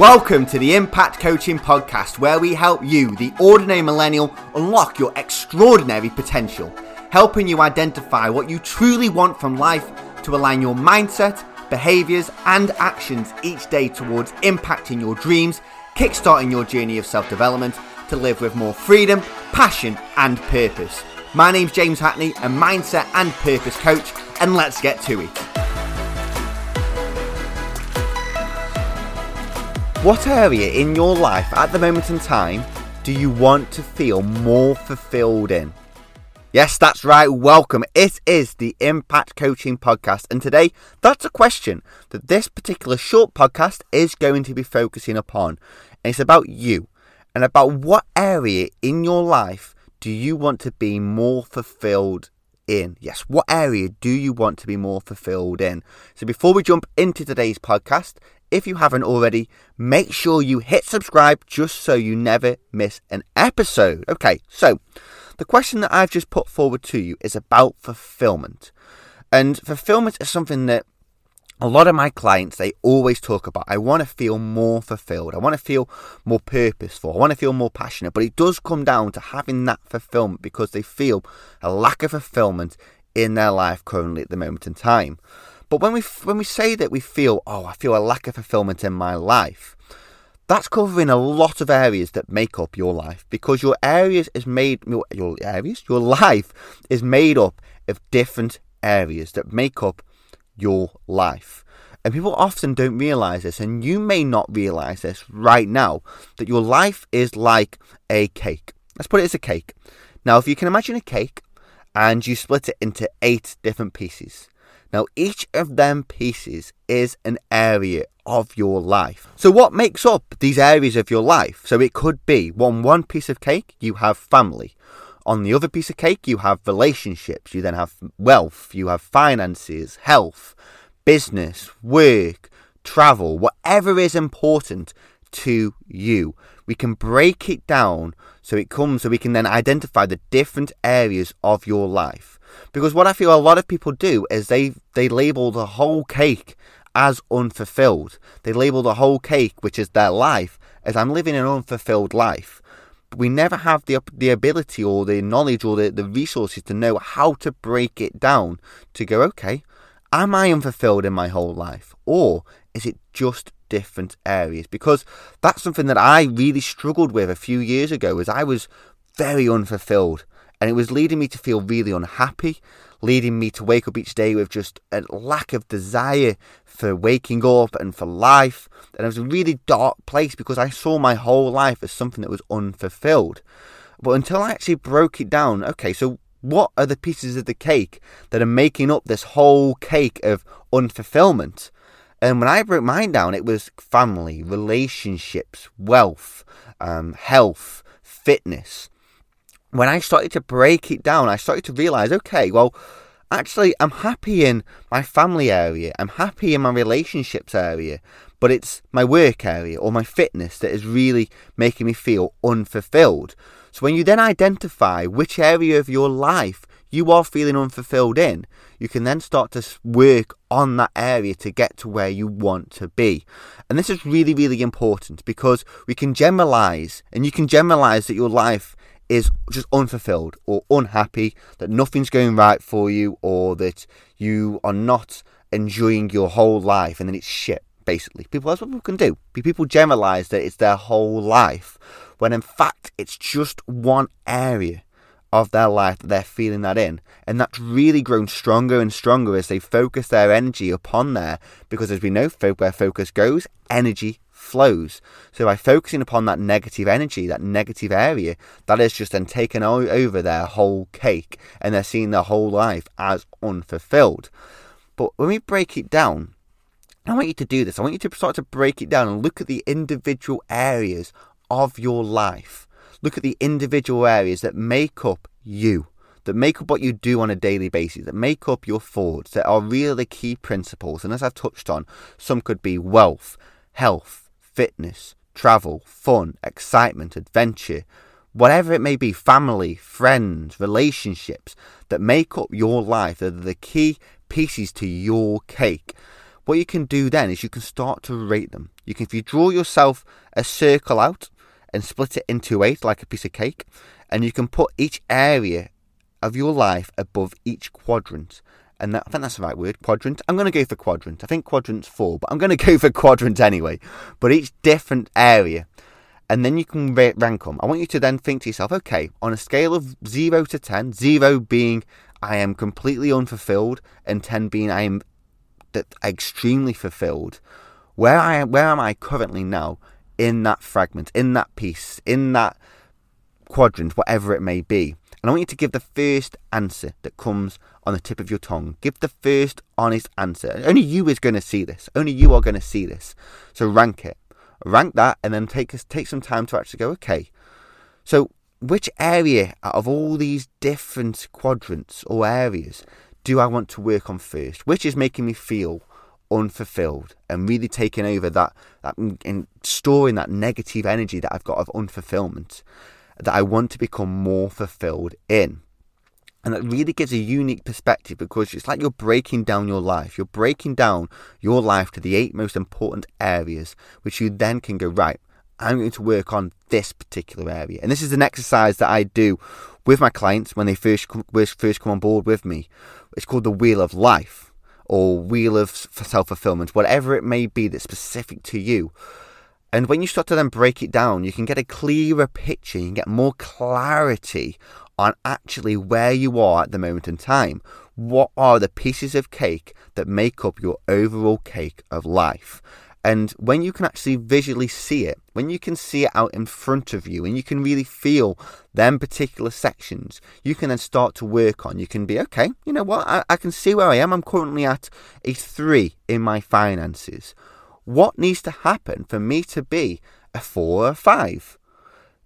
Welcome to the Impact Coaching Podcast, where we help you, the ordinary millennial, unlock your extraordinary potential, helping you identify what you truly want from life to align your mindset, behaviors, and actions each day towards impacting your dreams, kickstarting your journey of self development to live with more freedom, passion, and purpose. My name's James Hackney, a mindset and purpose coach, and let's get to it. What area in your life at the moment in time do you want to feel more fulfilled in? Yes, that's right. Welcome. It is the Impact Coaching Podcast. And today, that's a question that this particular short podcast is going to be focusing upon. And it's about you and about what area in your life do you want to be more fulfilled in? Yes, what area do you want to be more fulfilled in? So before we jump into today's podcast, if you haven't already, make sure you hit subscribe just so you never miss an episode. Okay, so the question that I've just put forward to you is about fulfillment. And fulfillment is something that a lot of my clients they always talk about. I want to feel more fulfilled. I want to feel more purposeful. I want to feel more passionate. But it does come down to having that fulfillment because they feel a lack of fulfillment in their life currently at the moment in time but when we when we say that we feel, oh, I feel a lack of fulfillment in my life, that's covering a lot of areas that make up your life because your areas is made your, your areas your life is made up of different areas that make up your life. And people often don't realize this, and you may not realize this right now that your life is like a cake. Let's put it as a cake. Now, if you can imagine a cake and you split it into eight different pieces, now, each of them pieces is an area of your life. So, what makes up these areas of your life? So, it could be on one piece of cake, you have family. On the other piece of cake, you have relationships. You then have wealth. You have finances, health, business, work, travel, whatever is important to you. We can break it down so it comes so we can then identify the different areas of your life. Because what I feel a lot of people do is they they label the whole cake as unfulfilled. They label the whole cake, which is their life, as I'm living an unfulfilled life. But we never have the the ability or the knowledge or the, the resources to know how to break it down to go, okay, am I unfulfilled in my whole life? Or is it just different areas? Because that's something that I really struggled with a few years ago as I was very unfulfilled and it was leading me to feel really unhappy, leading me to wake up each day with just a lack of desire for waking up and for life. And it was a really dark place because I saw my whole life as something that was unfulfilled. But until I actually broke it down, okay, so what are the pieces of the cake that are making up this whole cake of unfulfillment? And when I broke mine down, it was family, relationships, wealth, um, health, fitness when I started to break it down, I started to realize, okay, well, actually, I'm happy in my family area, I'm happy in my relationships area, but it's my work area or my fitness that is really making me feel unfulfilled. So when you then identify which area of your life you are feeling unfulfilled in, you can then start to work on that area to get to where you want to be. And this is really, really important because we can generalize, and you can generalize that your life is just unfulfilled or unhappy, that nothing's going right for you, or that you are not enjoying your whole life and then it's shit, basically. People, that's what people can do. People generalize that it's their whole life, when in fact it's just one area of their life that they're feeling that in. And that's really grown stronger and stronger as they focus their energy upon there. Because as we know, where focus goes, energy flows. So by focusing upon that negative energy, that negative area, that is just then taken over their whole cake and they're seeing their whole life as unfulfilled. But when we break it down, I want you to do this. I want you to start to break it down and look at the individual areas of your life. Look at the individual areas that make up you that make up what you do on a daily basis, that make up your thoughts, that are really the key principles. And as I've touched on, some could be wealth, health, fitness, travel, fun, excitement, adventure, whatever it may be, family, friends, relationships that make up your life, that are the key pieces to your cake. what you can do then is you can start to rate them. You can, if you draw yourself a circle out and split it into eight like a piece of cake, and you can put each area of your life above each quadrant. And that, I think that's the right word, quadrant. I'm going to go for quadrant. I think quadrant's four, but I'm going to go for quadrant anyway. But each different area. And then you can rank them. I want you to then think to yourself, okay, on a scale of 0 to 10, 0 being I am completely unfulfilled, and 10 being I am extremely fulfilled, where I where am I currently now in that fragment, in that piece, in that quadrant, whatever it may be? And I want you to give the first answer that comes on the tip of your tongue. Give the first honest answer. Only you is going to see this. Only you are going to see this. So rank it. Rank that and then take take some time to actually go, okay. So which area out of all these different quadrants or areas do I want to work on first? Which is making me feel unfulfilled and really taking over that, that mm, and storing that negative energy that I've got of unfulfillment that I want to become more fulfilled in. And that really gives a unique perspective because it's like you're breaking down your life. You're breaking down your life to the eight most important areas, which you then can go, right, I'm going to work on this particular area. And this is an exercise that I do with my clients when they first first come on board with me. It's called the Wheel of Life or Wheel of Self Fulfillment, whatever it may be that's specific to you. And when you start to then break it down, you can get a clearer picture, you can get more clarity on actually where you are at the moment in time. What are the pieces of cake that make up your overall cake of life? And when you can actually visually see it, when you can see it out in front of you and you can really feel them particular sections, you can then start to work on. You can be, okay, you know what, I, I can see where I am. I'm currently at a three in my finances what needs to happen for me to be a four or a five?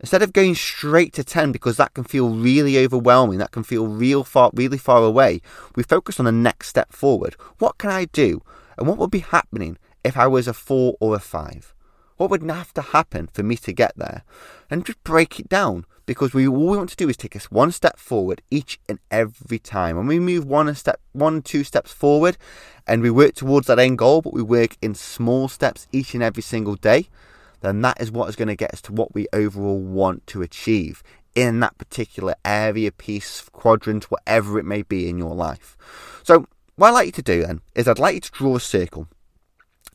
Instead of going straight to 10 because that can feel really overwhelming, that can feel real far, really far away, we focus on the next step forward. What can I do? And what will be happening if I was a four or a five? What would have to happen for me to get there? And just break it down because we all we want to do is take us one step forward each and every time. When we move one step, one two steps forward, and we work towards that end goal, but we work in small steps each and every single day, then that is what is going to get us to what we overall want to achieve in that particular area, piece, quadrant, whatever it may be in your life. So, what I'd like you to do then is I'd like you to draw a circle.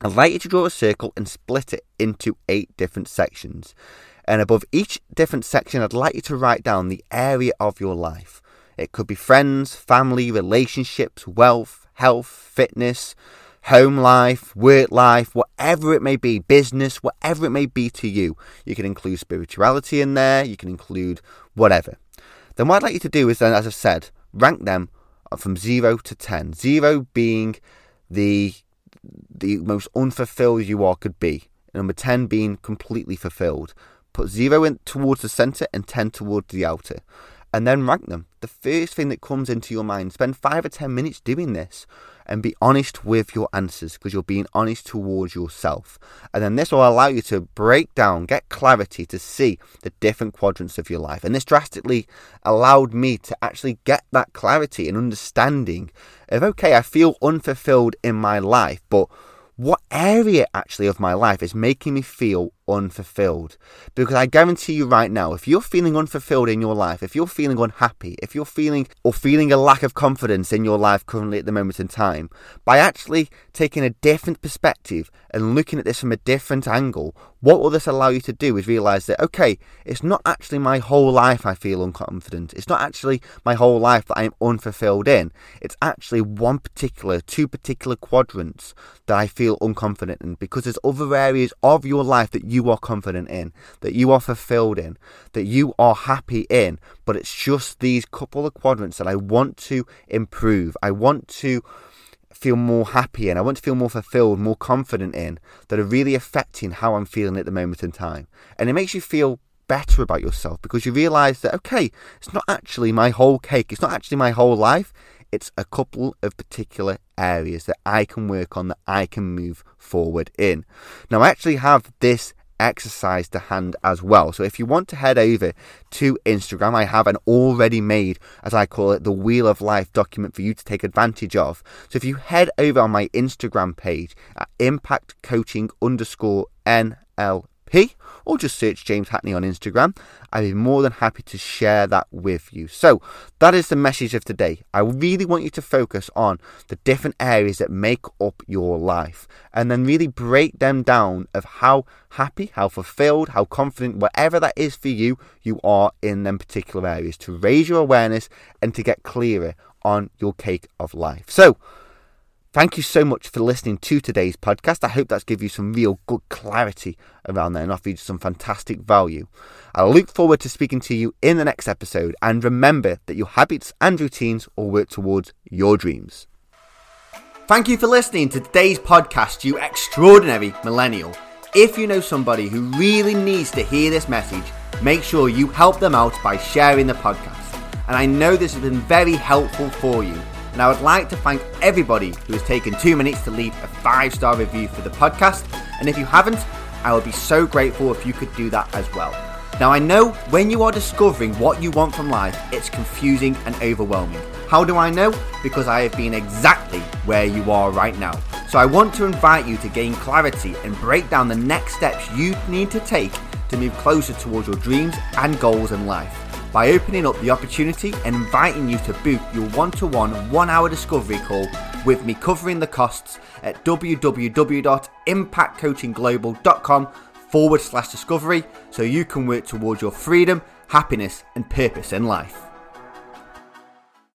I'd like you to draw a circle and split it into eight different sections. And above each different section, I'd like you to write down the area of your life. It could be friends, family, relationships, wealth, health, fitness, home life, work life, whatever it may be, business, whatever it may be to you. You can include spirituality in there, you can include whatever. Then what I'd like you to do is then, as I've said, rank them from 0 to 10. 0 being the the most unfulfilled you are could be. Number 10 being completely fulfilled. Put zero in towards the center and 10 towards the outer. And then rank them. The first thing that comes into your mind. Spend five or 10 minutes doing this and be honest with your answers because you're being honest towards yourself. And then this will allow you to break down, get clarity to see the different quadrants of your life. And this drastically allowed me to actually get that clarity and understanding of okay, I feel unfulfilled in my life, but what area actually of my life is making me feel unfulfilled. Because I guarantee you right now, if you're feeling unfulfilled in your life, if you're feeling unhappy, if you're feeling or feeling a lack of confidence in your life currently at the moment in time, by actually taking a different perspective and looking at this from a different angle, what will this allow you to do is realize that, okay, it's not actually my whole life I feel unconfident. It's not actually my whole life that I am unfulfilled in. It's actually one particular, two particular quadrants that I feel unconfident in because there's other areas of your life that you you are confident in, that you are fulfilled in, that you are happy in. But it's just these couple of quadrants that I want to improve. I want to feel more happy in. I want to feel more fulfilled, more confident in, that are really affecting how I'm feeling at the moment in time. And it makes you feel better about yourself because you realize that, okay, it's not actually my whole cake, it's not actually my whole life, it's a couple of particular areas that I can work on, that I can move forward in. Now, I actually have this exercise to hand as well. So if you want to head over to Instagram, I have an already made, as I call it, the Wheel of Life document for you to take advantage of. So if you head over on my Instagram page at impact coaching underscore NLP, or just search James Hackney on Instagram. I'd be more than happy to share that with you. So, that is the message of today. I really want you to focus on the different areas that make up your life and then really break them down of how happy, how fulfilled, how confident, whatever that is for you, you are in them particular areas to raise your awareness and to get clearer on your cake of life. So, Thank you so much for listening to today's podcast. I hope that's given you some real good clarity around there and offered you some fantastic value. I look forward to speaking to you in the next episode. And remember that your habits and routines all work towards your dreams. Thank you for listening to today's podcast, you extraordinary millennial. If you know somebody who really needs to hear this message, make sure you help them out by sharing the podcast. And I know this has been very helpful for you. And I would like to thank everybody who has taken two minutes to leave a five star review for the podcast. And if you haven't, I would be so grateful if you could do that as well. Now, I know when you are discovering what you want from life, it's confusing and overwhelming. How do I know? Because I have been exactly where you are right now. So I want to invite you to gain clarity and break down the next steps you need to take to move closer towards your dreams and goals in life by opening up the opportunity and inviting you to book your one to one one hour discovery call with me covering the costs at www.impactcoachingglobal.com forward slash discovery so you can work towards your freedom, happiness, and purpose in life.